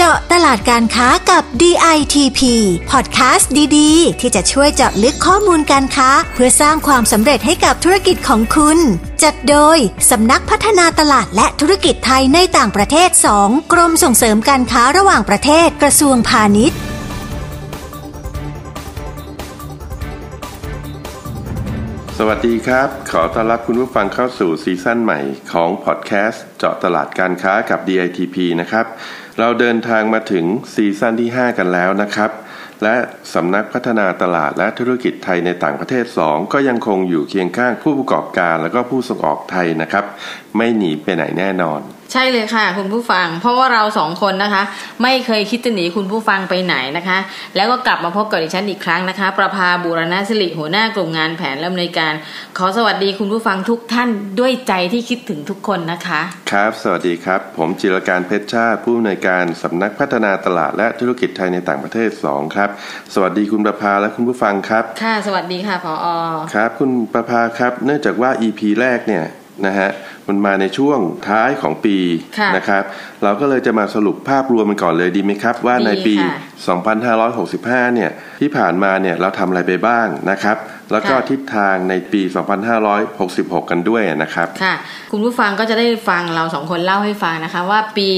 เจาะตลาดการค้ากับ DITP พอดแคสต์ดีๆ ที่จะช่วยเจาะลึกข้อมูลการค้า เพื่อสร้างความสำเร็จให้กับธุรกิจของคุณ จัดโดยสำนักพัฒนาตลาดและธุรกิจไทยในต่างประเทศ 2 กรมส่งเสริมการค้าระหว่างประเทศกระทรวงพาณิชย์สวัสดีครับ ขอต้อนรับคุณผู้ฟังเข้าสู่ซีซั่นใหม่ของพอดแคสต์เจาะตลาดการค้ากับ DITP นะครับ เราเดินทางมาถึงซีซั่นที่ 5 กันแล้วนะครับ และสำนักพัฒนาตลาดและธุรกิจไทยในต่างประเทศ 2 ก็ยังคงอยู่เคียงข้างผู้ประกอบการ และก็ผู้ส่งออกไทยนะครับ ไม่หนีไปไหนแน่นอน ใช่เลยค่ะ คุณผู้ฟัง เพราะว่าเราสองคนนะคะ ไม่เคยคิดจะหนีคุณผู้ฟังไปไหนนะคะ แล้วก็กลับมาพบกับดิฉันอีกครั้งนะคะ ประภาบูรณสิริหัวหน้ากลุ่มงานแผนและอำนวยการ ขอสวัสดีคุณผู้ฟังทุกท่านด้วยใจที่คิดถึงทุกคนนะคะ ครับ สวัสดีครับ ผมจิรการเพชรชาติผู้อำนวยการสำนักพัฒนาตลาดและธุรกิจไทยในต่างประเทศ 2 ครับ สวัสดีคุณประภาและคุณผู้ฟังครับ ค่ะ สวัสดีค่ะพออครับ คุณประภาครับ เนื่องจากว่า EP แรกเนี่ย นะฮะมันมาในช่วงท้ายของปีค่ะนะครับ เราก็เลยจะมาสรุปภาพรวมมันก่อนเลยดีไหมครับ ว่าในปีดีค่ะ2565 เนี่ยที่ผ่านมาเนี่ยเราทำอะไรไปบ้างนะครับ แล้วก็ค่ะทิศทางในปี 2566 กันด้วยนะครับค่ะคุณผู้ฟังก็จะได้ฟังเราสองคนเล่าให้ฟังนะคะ ว่าปี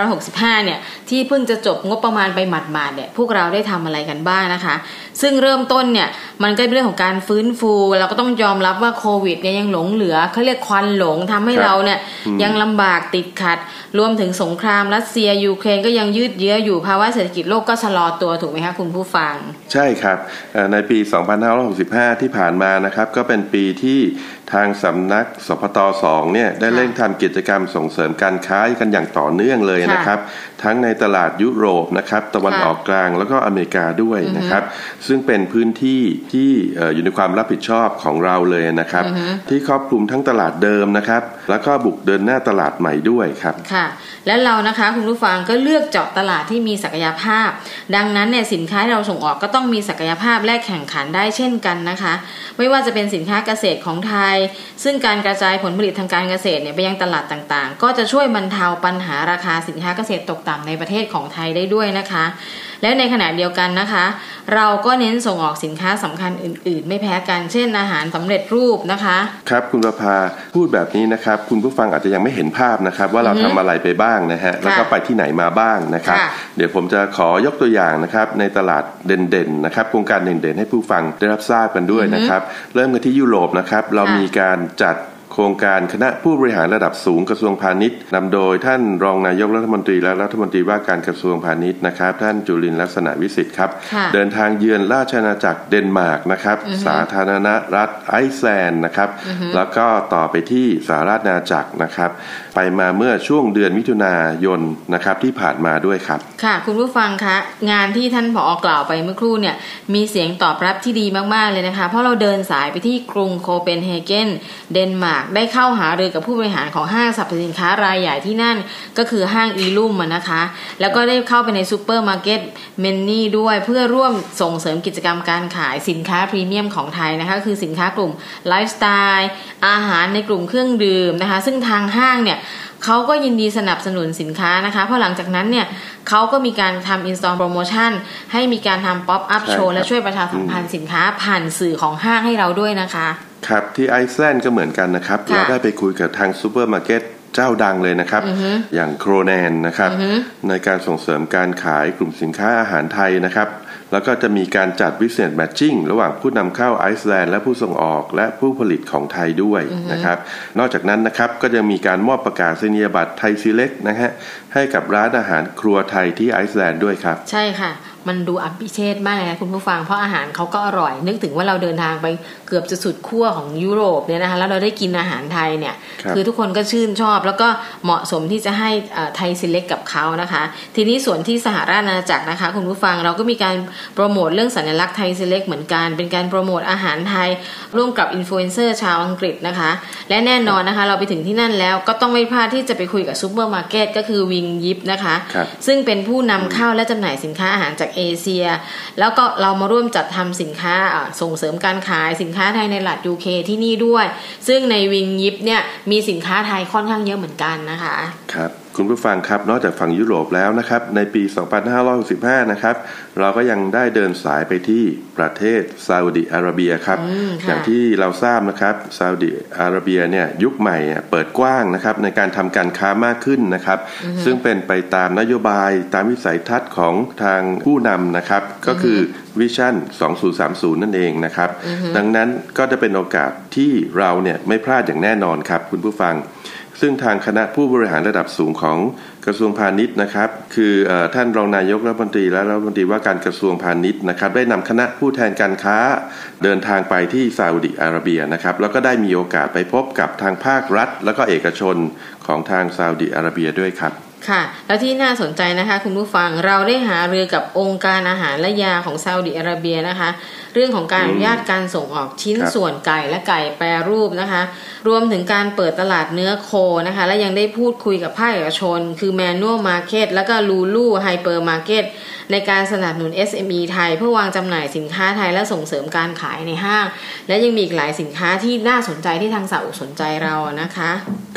2565 เนี่ยที่เพิ่งจะจบงบประมาณไปหมาดๆเนี่ยพวกเราได้ทำอะไรกันบ้างนะคะ ซึ่งเริ่มต้นเนี่ยมันก็เป็นเรื่องของการฟื้นฟู เราก็ต้องยอมรับว่าโควิดเนี่ยยังหลงเหลือเขาเรียกควันหลงทำให้ครับเราเนี่ยยังลำบากติดขัด รวมถึงสงครามรัสเซียยูเครนก็ยังยืดเยื้ออยู่ภาวะเศรษฐกิจโลกก็ชะลอตัวถูกไหมคะคุณผู้ฟัง ใช่ครับเอ่อในปี 2565ที่ผ่านมานะครับ ก็เป็นปีที่ ทางสำนักสพต2เนี่ยได้เร่งทำกิจกรรมส่งเสริมการค้ากันอย่างต่อเนื่องเลยนะครับ ทั้งในตลาดยุโรปนะครับตะวันค่ะออกกลางแล้วก็อเมริกาด้วยนะครับ ซึ่งเป็นพื้นที่ที่เอ่ออยู่ในความรับผิดชอบของเราเลยนะครับ ที่ครอบคลุมทั้งตลาดเดิมนะครับ แล้วก็บุกเดินหน้าตลาดใหม่ด้วยครับค่ะ และเรานะคะคุณผู้ฟังก็เลือกเจาะตลาดที่มีศักยภาพ ดังนั้นเนี่ยสินค้าที่เราส่งออกก็ต้องมีศักยภาพและแข่งขันได้เช่นกันนะคะ ไม่ว่าจะเป็นสินค้าเกษตรของไทยซึ่งการกระจายผลผลิตทางการเกษตรเนี่ยไปยังตลาดต่างๆ ก็จะช่วยบรรเทาปัญหาราคาสินค้าเกษตรตกต่ำในประเทศของไทยได้ด้วยนะคะและในขณะเดียวกันนะคะ เราก็เน้นส่งออกสินค้าสำคัญอื่น ๆ ไม่แพ้กันเช่นอาหารสำเร็จรูปนะคะ ครับคุณประภาพูดแบบนี้นะครับ คุณผู้ฟังอาจจะยังไม่เห็นภาพนะครับ ว่าเราทำอะไรไปบ้างนะฮะแล้วก็ไปที่ไหนมาบ้างนะครับค่ะเดี๋ยวผมจะขอยกตัวอย่างนะครับในตลาดเด่นๆนะครับโครงการเด่นๆ ให้ผู้ฟังได้รับทราบกันด้วยนะครับ เริ่มกันที่ยุโรปนะครับเราค่ะมีการจัดโครงการคณะผู้บริหารระดับสูงกระทรวงพาณิชย์นำโดยท่านรองนายกรัฐมนตรีและรัฐมนตรีว่าการกระทรวงพาณิชย์นะครับ ท่านจุลินทร์ลักษณะวิสิทธิ์ครับค่ะเดินทางเยือนราชอาณาจักรเดนมาร์กนะครับ สาธารณรัฐไอซ์แลนด์นะครับ แล้วก็ต่อไปที่สหราชอาณาจักรนะครับ ไปมาเมื่อช่วงเดือนมิถุนายนนะครับที่ผ่านมาด้วยครับ ค่ะ คุณผู้ฟังคะงานที่ท่านผอ.กล่าวไปเมื่อครู่เนี่ยมีเสียงตอบรับที่ดีมากๆเลยนะคะ เพราะเราเดินสายไปที่กรุงโคเปนเฮเกนเดนมาร์กได้เข้าหารือกับผู้บริหารของห้างสรรพสินค้ารายใหญ่ที่นั่นก็คือห้าง Illum นะคะ แล้วก็ได้เข้าไปในซูเปอร์มาร์เก็ต Meny ด้วยเพื่อร่วมส่งเสริมกิจกรรมการขายสินค้าพรีเมียมของไทยนะคะคือสินค้ากลุ่มไลฟ์สไตล์อาหารในกลุ่มเครื่องดื่มนะคะ ซึ่งทางห้างเนี่ย เขาก็ยินดีสนับสนุนสินค้านะคะ เพราะหลังจากนั้นเนี่ยเขาก็มีการทำ in-store promotion ให้มีการทำ pop-up ใช่โชว์ครับและช่วยประชาสัมพันธ์สินค้าผ่านสื่อของห้างให้เราด้วยนะคะ ครับที่ไอซ์แลนด์ก็เหมือนกันนะครับค่ะเราได้ไปคุยกับทางซูเปอร์มาร์เก็ตเจ้าดังเลยนะครับอย่าง Krónan นะครับ ในการส่งเสริมการขายกลุ่มสินค้าอาหารไทยนะครับ แล้วก็จะมีการจัด business matching ระหว่างผู้นำเข้าไอซ์แลนด์และผู้ส่งออก และผู้ผลิตของไทยด้วยนะครับ นอกจากนั้นนะครับก็จะมีการมอบประกาศนียบัตร Thai SELECT นะฮะให้กับร้านอาหารครัวไทยที่ไอซ์แลนด์ด้วยครับ ใช่ค่ะ มันดูพิเศษมากเลยนะคุณผู้ฟังเพราะอาหารเขาก็อร่อย นึกถึงว่าเราเดินทางไปเกือบจะสุดขั้วของยุโรปเนี่ยนะคะแล้วเราได้กินอาหารไทยเนี่ยครับอทุกคนก็ชื่นชอบ แล้วก็เหมาะสมที่จะให้เอ่อ Thai SELECT กับเขานะคะ ทีนี้ส่วนที่สหราชอาณาจักรนะคะ คุณผู้ฟังเราก็มีการโปรโมทเรื่องสัญลักษณ์ Thai SELECT เหมือนกันเป็นการโปรโมทอาหารไทยร่วมกับอินฟลูเอนเซอร์ชาวอังกฤษนะคะ และแน่นอนนะคะ เราไปถึงที่นั่นแล้วก็ต้องไม่พลาดที่จะไปคุยกับซูเปอร์มาร์เก็ตก็คือ Wing Yip นะคะครับซึ่งเป็นผู้นำเข้าและจำหน่ายสินค้าอาหารจากเอเชีย แล้วก็เรามาร่วมจัดทำสินค้าอ่าส่งเสริมการขายสินค้าไทยในตลาด UK ที่นี่ด้วย ซึ่งใน Wing Yip เนี่ยมีสินค้าไทยค่อนข้างเยอะเหมือนกันนะคะ ครับ คุณผู้ฟังครับ นอกจากฝั่งยุโรปแล้วนะครับ ในปี 2565 นะครับ เราก็ยังได้เดินสายไปที่ประเทศซาอุดิอาระเบียครับอย่างที่เราทราบนะครับซาอุดิอาระเบียเนี่ยยุคใหม่เปิดกว้างนะครับในการทำการค้ามากขึ้นนะครับ ซึ่งเป็นไปตามนโยบายตามวิสัยทัศน์ของทางผู้นำนะครับ ก็คือวิชั่น 2030 นั่นเองนะครับ ดังนั้นก็จะเป็นโอกาสที่เราเนี่ยไม่พลาดอย่างแน่นอนครับคุณผู้ฟัง ซึ่งทางคณะผู้บริหารระดับสูงของกระทรวงพาณิชย์นะครับ คืออท่านรองนายกรัฐมนตรีและรัฐมนตรีว่าการกระทรวงพาณิชย์นะครับ ได้นำคณะผู้แทนการค้าเดินทางไปที่ซาอุดิอาระเบียนะครับ แล้วก็ได้มีโอกาสไปพบกับทางภาครัฐ แล้วก็เอกชนของทางซาอุดิอาระเบียด้วยครับ ค่ะ แล้วที่น่าสนใจนะคะคุณผู้ฟังเราได้หาเรือกับองค์การอาหารและยาของซาอุดิอาระเบียนะคะ เรื่องของการอนุญาตการส่งออกชิ้นส่วนไก่และไก่แปรรูปนะคะ รวมถึงการเปิดตลาดเนื้อโคนะคะ และยังได้พูดคุยกับภาคเอกชน คือ Manual Market แล้วก็ Lulu Hyper Market ในการสนับสนุน SME ไทย เพื่อวางจำหน่ายสินค้าไทยและส่งเสริมการขายในห้าง และยังมีอีกหลายสินค้าที่น่าสนใจที่ทางซาอุสนใจเรานะคะ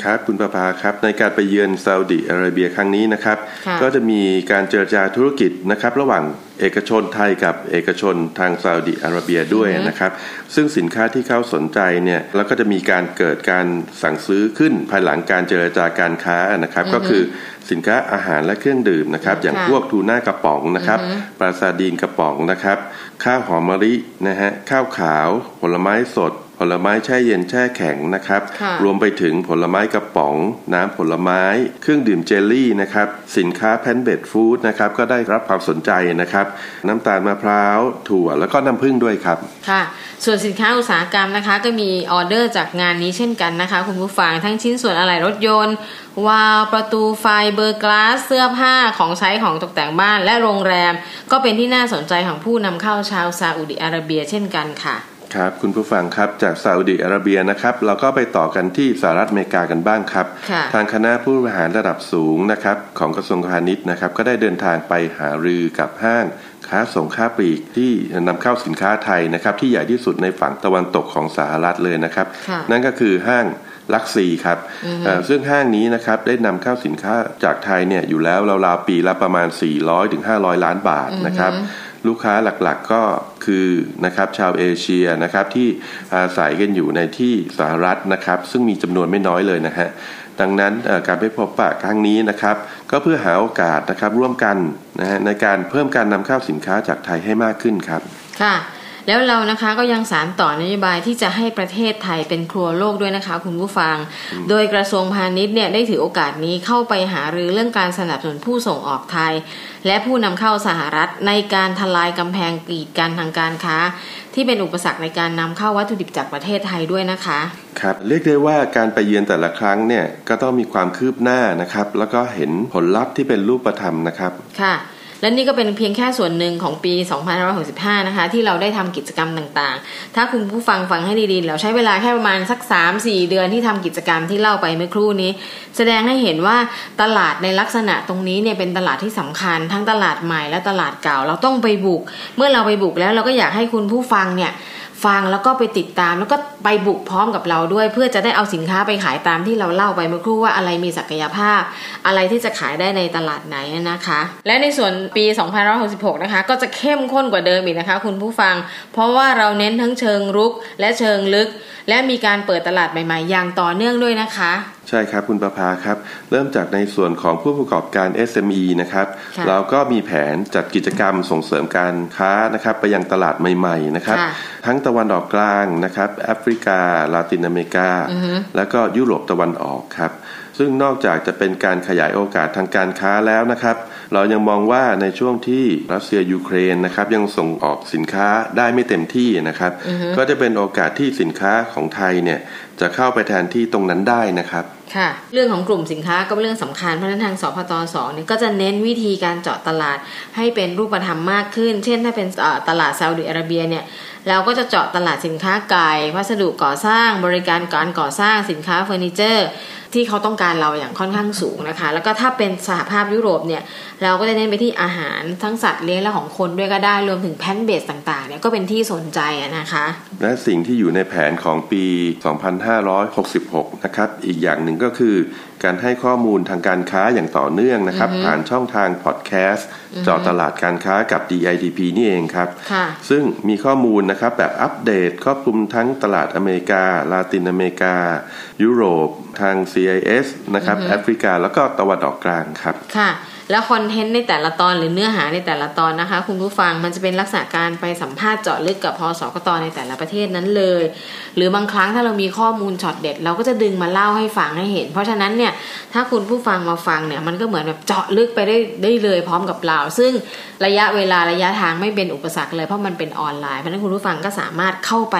ครับคุณประภาครับในการไปเยือนซาอุดิอาระเบียครั้งนี้นะครับค่ะก็จะมีการเจรจาธุรกิจนะครับ ระหว่างเอกชนไทยกับเอกชนทางซาอุดิอาระเบียด้วยนะครับ ซึ่งสินค้าที่เขาสนใจเนี่ยแล้วก็จะมีการเกิดการสั่งซื้อขึ้นภายหลังการเจรจาการค้านะครับ ก็คือสินค้าอาหารและเครื่องดื่มนะครับ อย่างค่ะพวกทูน่ากระป๋องนะครับปลาซาดีนกระป๋องนะครับ ข้าวหอมมะลินะฮะข้าวขาว ผลไม้สด ผลไม้แช่เย็นแช่แข็งนะครับค่ะรวมไปถึงผลไม้กระป๋อง น้ำผลไม้ เครื่องดื่มเจลลี่นะครับ สินค้า plant-based food นะครับก็ได้รับความสนใจนะครับ น้ำตาลมะพร้าว ถั่วแล้วก็น้ำผึ้งด้วยครับ ค่ะ ส่วนสินค้าอุตสาหกรรมนะคะ ก็มีออเดอร์จากงานนี้เช่นกันนะคะ คุณผู้ฟังทั้งชิ้นส่วนอะไหล่รถยนต์วาล์วประตูไฟเบอร์กลาสเสื้อผ้าของใช้ของตกแต่งบ้านและโรงแรม ก็เป็นที่น่าสนใจของผู้นำเข้าชาวซาอุดิอาระเบียเช่นกันค่ะ ครับคุณผู้ฟังครับจากซาอุดิอาระเบียนะครับ เราก็ไปต่อกันที่สหรัฐอเมริกากันบ้างครับค่ะทางคณะผู้บริหารระดับสูงนะครับของกระทรวงพาณิชย์นะครับ ก็ได้เดินทางไปหารือกับห้างค้าส่งค้าปลีกที่นำเข้าสินค้าไทยนะครับ ที่ใหญ่ที่สุดในฝั่งตะวันตกของสหรัฐเลยนะครับค่ะนั่นก็คือห้างลักซีครับเอ่อซึ่งห้างนี้นะครับได้นำเข้าสินค้าจากไทยเนี่ยอยู่แล้วราวๆปีละประมาณ 400-500ถึง500ล้านบาทนะครับ ลูกค้าหลักๆก็คือนะครับชาวเอเชียนะครับที่อาศัยกันอยู่ในที่สหรัฐนะครับซึ่งมีจำนวนไม่น้อยเลยนะฮะดังนั้นการไปพบปะครั้งนี้นะครับ ก็เพื่อหาโอกาสนะครับร่วมกันนะฮะในการเพิ่มการนำเข้าสินค้าจากไทยให้มากขึ้นครับ ค่ะ แล้วเรานะคะก็ยังสารต่อนโยบายที่จะให้ประเทศไทยเป็นครัวโลกด้วยนะคะ คุณผู้ฟัง โดยกระทรวงพาณิชย์เนี่ยได้ถือโอกาสนี้เข้าไปหารือเรื่องการสนับสนุนผู้ส่งออกไทย และผู้นำเข้าสหรัฐในการทลายกำแพงกีดกันทางการค้า ที่เป็นอุปสรรคในการนำเข้าวัตถุดิบจากประเทศไทยด้วยนะคะครับเรียกได้ว่าการไปเยือนแต่ละครั้งเนี่ยก็ต้องมีความคืบหน้านะครับ แล้วก็เห็นผลลัพธ์ที่เป็นรูปธรรมนะครับค่ะ และนี่ก็เป็นเพียงแค่ส่วนหนึ่งของปี 2565 นะคะ ที่เราได้ทำกิจกรรมต่างๆ ถ้าคุณผู้ฟังฟังให้ดีๆ เราใช้เวลาแค่ประมาณสัก 3-4 เดือนที่ทำกิจกรรมที่เล่าไปเมื่อครู่นี้ แสดงให้เห็นว่าตลาดในลักษณะตรงนี้เนี่ยเป็นตลาดที่สำคัญ ทั้งตลาดใหม่และตลาดเก่าเราต้องไปบุก เมื่อเราไปบุกแล้วเราก็อยากให้คุณผู้ฟังเนี่ย ฟังแล้วก็ไปติดตามแล้วก็ไปบุกพร้อมกับเราด้วย เพื่อจะได้เอาสินค้าไปขายตามที่เราเล่าไปเมื่อครู่ว่าอะไรมีศักยภาพ อะไรที่จะขายได้ในตลาดไหนนะคะ และในส่วนปี 2566 นะคะ ก็จะเข้มข้นกว่าเดิมอีกนะคะ คุณผู้ฟัง เพราะว่าเราเน้นทั้งเชิงรุกและเชิงลึก และมีการเปิดตลาดใหม่ ๆ อย่างต่อเนื่องด้วยนะคะ ใช่ครับคุณประภาครับ เริ่มจากในส่วนของผู้ประกอบการ SME นะครับค่ะเราก็มีแผนจัดกิจกรรมส่งเสริมการค้านะครับ ไปยังตลาดใหม่ ๆ นะครับค่ะทั้งตะวันออกกลางนะครับแอฟริกา ลาตินอเมริกา แล้วก็ยุโรปตะวันออกครับ ซึ่งนอกจากจะเป็นการขยายโอกาสทางการค้าแล้วนะครับ เรายังมองว่าในช่วงที่รัสเซียยูเครนนะครับยังส่งออกสินค้าได้ไม่เต็มที่นะครับ ก็จะเป็นโอกาสที่สินค้าของไทยเนี่ยจะเข้าไปแทนที่ตรงนั้นได้นะครับ ค่ะ เรื่องของกลุ่มสินค้าก็เป็นเรื่องสำคัญเพราะฉะนั้นทางสพตสเนี่ยก็จะเน้นวิธีการเจาะตลาดให้เป็นรูปธรรมมากขึ้น เช่นถ้าเป็นตลาดซาอุดิอาระเบียเนี่ยเราก็จะเจาะตลาดสินค้าไก่วัสดุก่อสร้าง บริการการก่อสร้างสินค้าเฟอร์นิเจอร์ ที่เขาต้องการเราอย่างค่อนข้างสูงนะคะ แล้วก็ถ้าเป็นสหภาพยุโรปเนี่ยเราก็จะเน้นไปที่อาหารทั้งสัตว์เลี้ยงและของคนด้วยก็ได้รวมถึงแพนเบสต่างๆเนี่ยก็เป็นที่สนใจนะคะ และสิ่งที่อยู่ในแผนของปี 2566 นะครับอีกอย่างหนึ่งก็คือการให้ข้อมูลทางการค้าอย่างต่อเนื่องนะครับ ผ่านช่องทางพอดแคสต์เจาะตลาดการค้ากับ DITP นี่เองครับค่ะซึ่งมีข้อมูลนะครับแบบอัปเดตครอบคลุมทั้งตลาดอเมริกา ลาตินอเมริกา ยุโรป ทาง CIS นะครับแอฟริกาแล้วก็ตะวันออกกลางครับค่ะ แล้วคอนเทนต์ในแต่ละตอนหรือเนื้อหาในแต่ละตอนนะคะ คุณผู้ฟังมันจะเป็นลักษณะการไปสัมภาษณ์เจาะลึกกับพอสกตในแต่ละประเทศนั้นเลย หรือบางครั้งถ้าเรามีข้อมูลช็อตเด็ด เราก็จะดึงมาเล่าให้ฟังให้เห็น เพราะฉะนั้นเนี่ยถ้าคุณผู้ฟังมาฟังเนี่ยมันก็เหมือนแบบเจาะลึกไปได้ได้เลยพร้อมกับเรา ซึ่งระยะเวลาระยะทางไม่เป็นอุปสรรคเลยเพราะมันเป็นออนไลน์เพราะฉะนั้นคุณผู้ฟังก็สามารถเข้าไป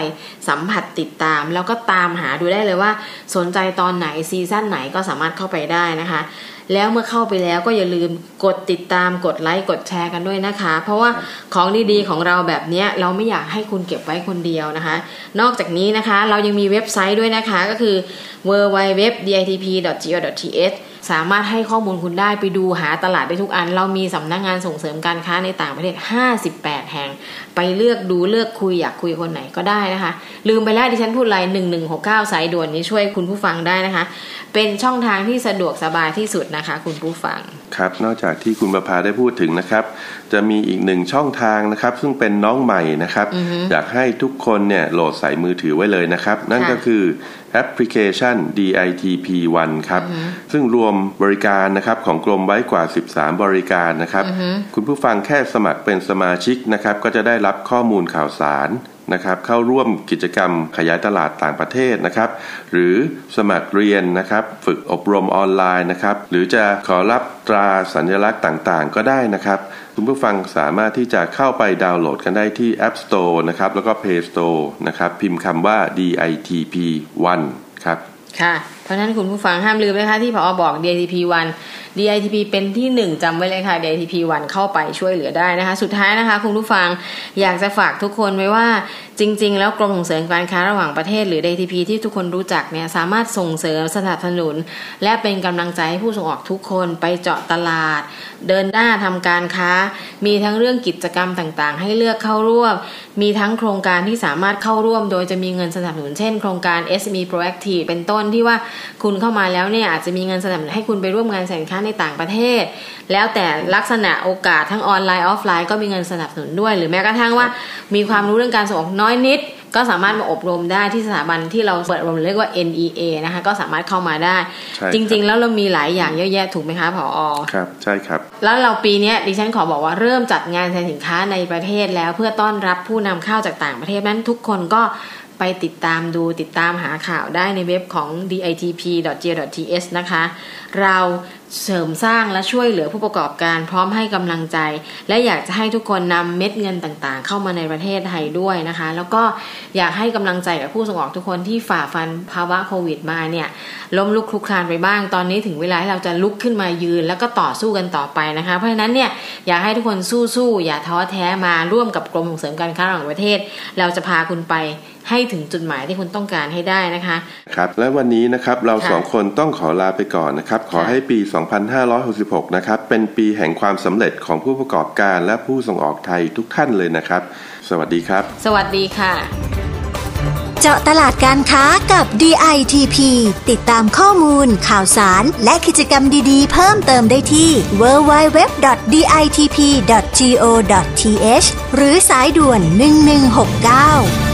สัมผัสติดตาม แล้วก็ตามหาดูได้เลยว่า สนใจตอนไหนซีซั่นไหนก็สามารถเข้าไปได้นะคะ แล้วเมื่อเข้าไปแล้วก็อย่าลืมกดติดตามกดไลค์กดแชร์กันด้วยนะคะ เพราะว่าของดีๆของเราแบบนี้เราไม่อยากให้คุณเก็บไว้คนเดียวนะคะ นอกจากนี้นะคะเรายังมีเว็บไซต์ด้วยนะคะก็คือ www.ditp.go.th สามารถให้ข้อมูลคุณได้ไปดูหาตลาดได้ทุกอัน เรามีสำนักงานส่งเสริมการค้าในต่างประเทศ 58 แห่ง ไปเลือกดูเลือกคุยอยากคุยคนไหนก็ได้นะคะ ลืมไปแล้วดิฉันพูดไลน์1169 สายด่วนนี้ช่วยคุณผู้ฟังได้นะคะ เป็นช่องทางที่สะดวกสบายที่สุดนะคะ คุณผู้ฟัง ครับ นอกจากที่คุณประภาได้พูดถึงนะครับ จะมีอีกหนึ่งช่องทางนะครับ ซึ่งเป็นน้องใหม่นะครับ อยากให้ทุกคนเนี่ยโหลดใส่มือถือไว้เลยนะครับ นั่นก็คือ แอปพลิเคชัน DITP1 ครับ ซึ่งรวมบริการนะครับของกรมไว้กว่า 13 บริการนะครับ คุณผู้ฟังแค่สมัครเป็นสมาชิกนะครับ ก็จะได้รับข้อมูลข่าวสาร นะครับเข้าร่วมกิจกรรมขยายตลาดต่างประเทศนะครับหรือสมัครเรียนนะครับฝึกอบรมออนไลน์นะครับหรือจะขอรับตราสัญลักษณ์ต่างๆ ก็ได้นะครับคุณผู้ฟังสามารถที่จะเข้าไปดาวน์โหลดกันได้ที่ App Store นะครับแล้วก็ Play Store นะครับพิมพ์คำว่า DITP1 ครับค่ะเพราะฉะนั้นคุณผู้ฟังห้ามลืมนะคะที่พอบอก DITP 1 DITP เป็นที่หนึ่งจำไว้เลยค่ะ DITP 1เข้าไปช่วยเหลือได้นะคะ สุดท้ายนะคะ คุณผู้ฟังอยากจะฝากทุกคนไว้ว่าจริง ๆ แล้วกรมส่งเสริมการค้าระหว่างประเทศหรือ DITP ที่ทุกคนรู้จักเนี่ยสามารถส่งเสริมสนับสนุน และเป็นกำลังใจให้ผู้ส่งออกทุกคนไปเจาะตลาด เดินหน้าทำการค้า มีทั้งเรื่องกิจกรรมต่างๆ ให้เลือกเข้าร่วม มีทั้งโครงการที่สามารถเข้าร่วม โดยจะมีเงินสนับสนุนเช่นโครงการ SME Proactive เป็นต้นที่ว่าคุณเข้ามาแล้วเนี่ยอาจจะมีเงินสนับสนุนให้คุณไปร่วมงานสินค้าในต่างประเทศ แล้วแต่ลักษณะโอกาสทั้งออนไลน์ออฟไลน์ก็มีเงินสนับสนุนด้วย หรือแม้กระทั่งว่ามีความรู้เรื่องการส่งออกน้อยนิด ก็สามารถมาอบรมได้ที่สถาบันที่เราเปิดอบรมเรียกว่า NEA นะคะก็สามารถเข้ามาได้ใช่ครับจริง ๆ แล้วเรามีหลายอย่างเยอะแยะถูกไหมคะผอครับใช่ครับ แล้วเราปีเนี้ยดิฉันขอบอกว่าเริ่มจัดงานแสดงสินค้าในประเทศแล้วเพื่อต้อนรับผู้นำเข้าจากต่างประเทศนั้นทุกคนก็ไปติดตามดูติดตามหาข่าวได้ในเว็บของ ditp.go.th นะคะ เรา เสริมสร้างและช่วยเหลือผู้ประกอบการพร้อมให้กำลังใจ และอยากจะให้ทุกคนนำเม็ดเงินต่างๆ เข้ามาในประเทศไทยด้วยนะคะ แล้วก็อยากให้กำลังใจกับผู้ส่งออกทุกคนที่ฝ่าฟันภาวะโควิดมาเนี่ยล้มลุกคลุกคลานไปบ้างตอนนี้ถึงเวลาที่เราจะลุกขึ้นมายืน แล้วก็ต่อสู้กันต่อไปนะคะ เพราะฉะนั้นเนี่ยอยากให้ทุกคนสู้ๆอย่าท้อแท้มาร่วมกับกรมส่งเสริมการค้าระหว่างประเทศ เราจะพาคุณไป ให้ถึงจุดหมายที่คุณต้องการให้ได้นะคะ ครับและวันนี้นะครับเราค่ะสองคนต้องขอลาไปก่อนนะครับขอค่ะให้ปี 2566 นะครับเป็นปีแห่งความสำเร็จของผู้ประกอบการและผู้ส่งออกไทยทุกท่านเลยนะครับ สวัสดีครับ สวัสดีค่ะ เจาะตลาดการค้ากับ DITP ติดตามข้อมูล ข่าวสาร และกิจกรรมดีๆ เพิ่มเติมได้ที่ www.ditp.go.th หรือสายด่วน 1169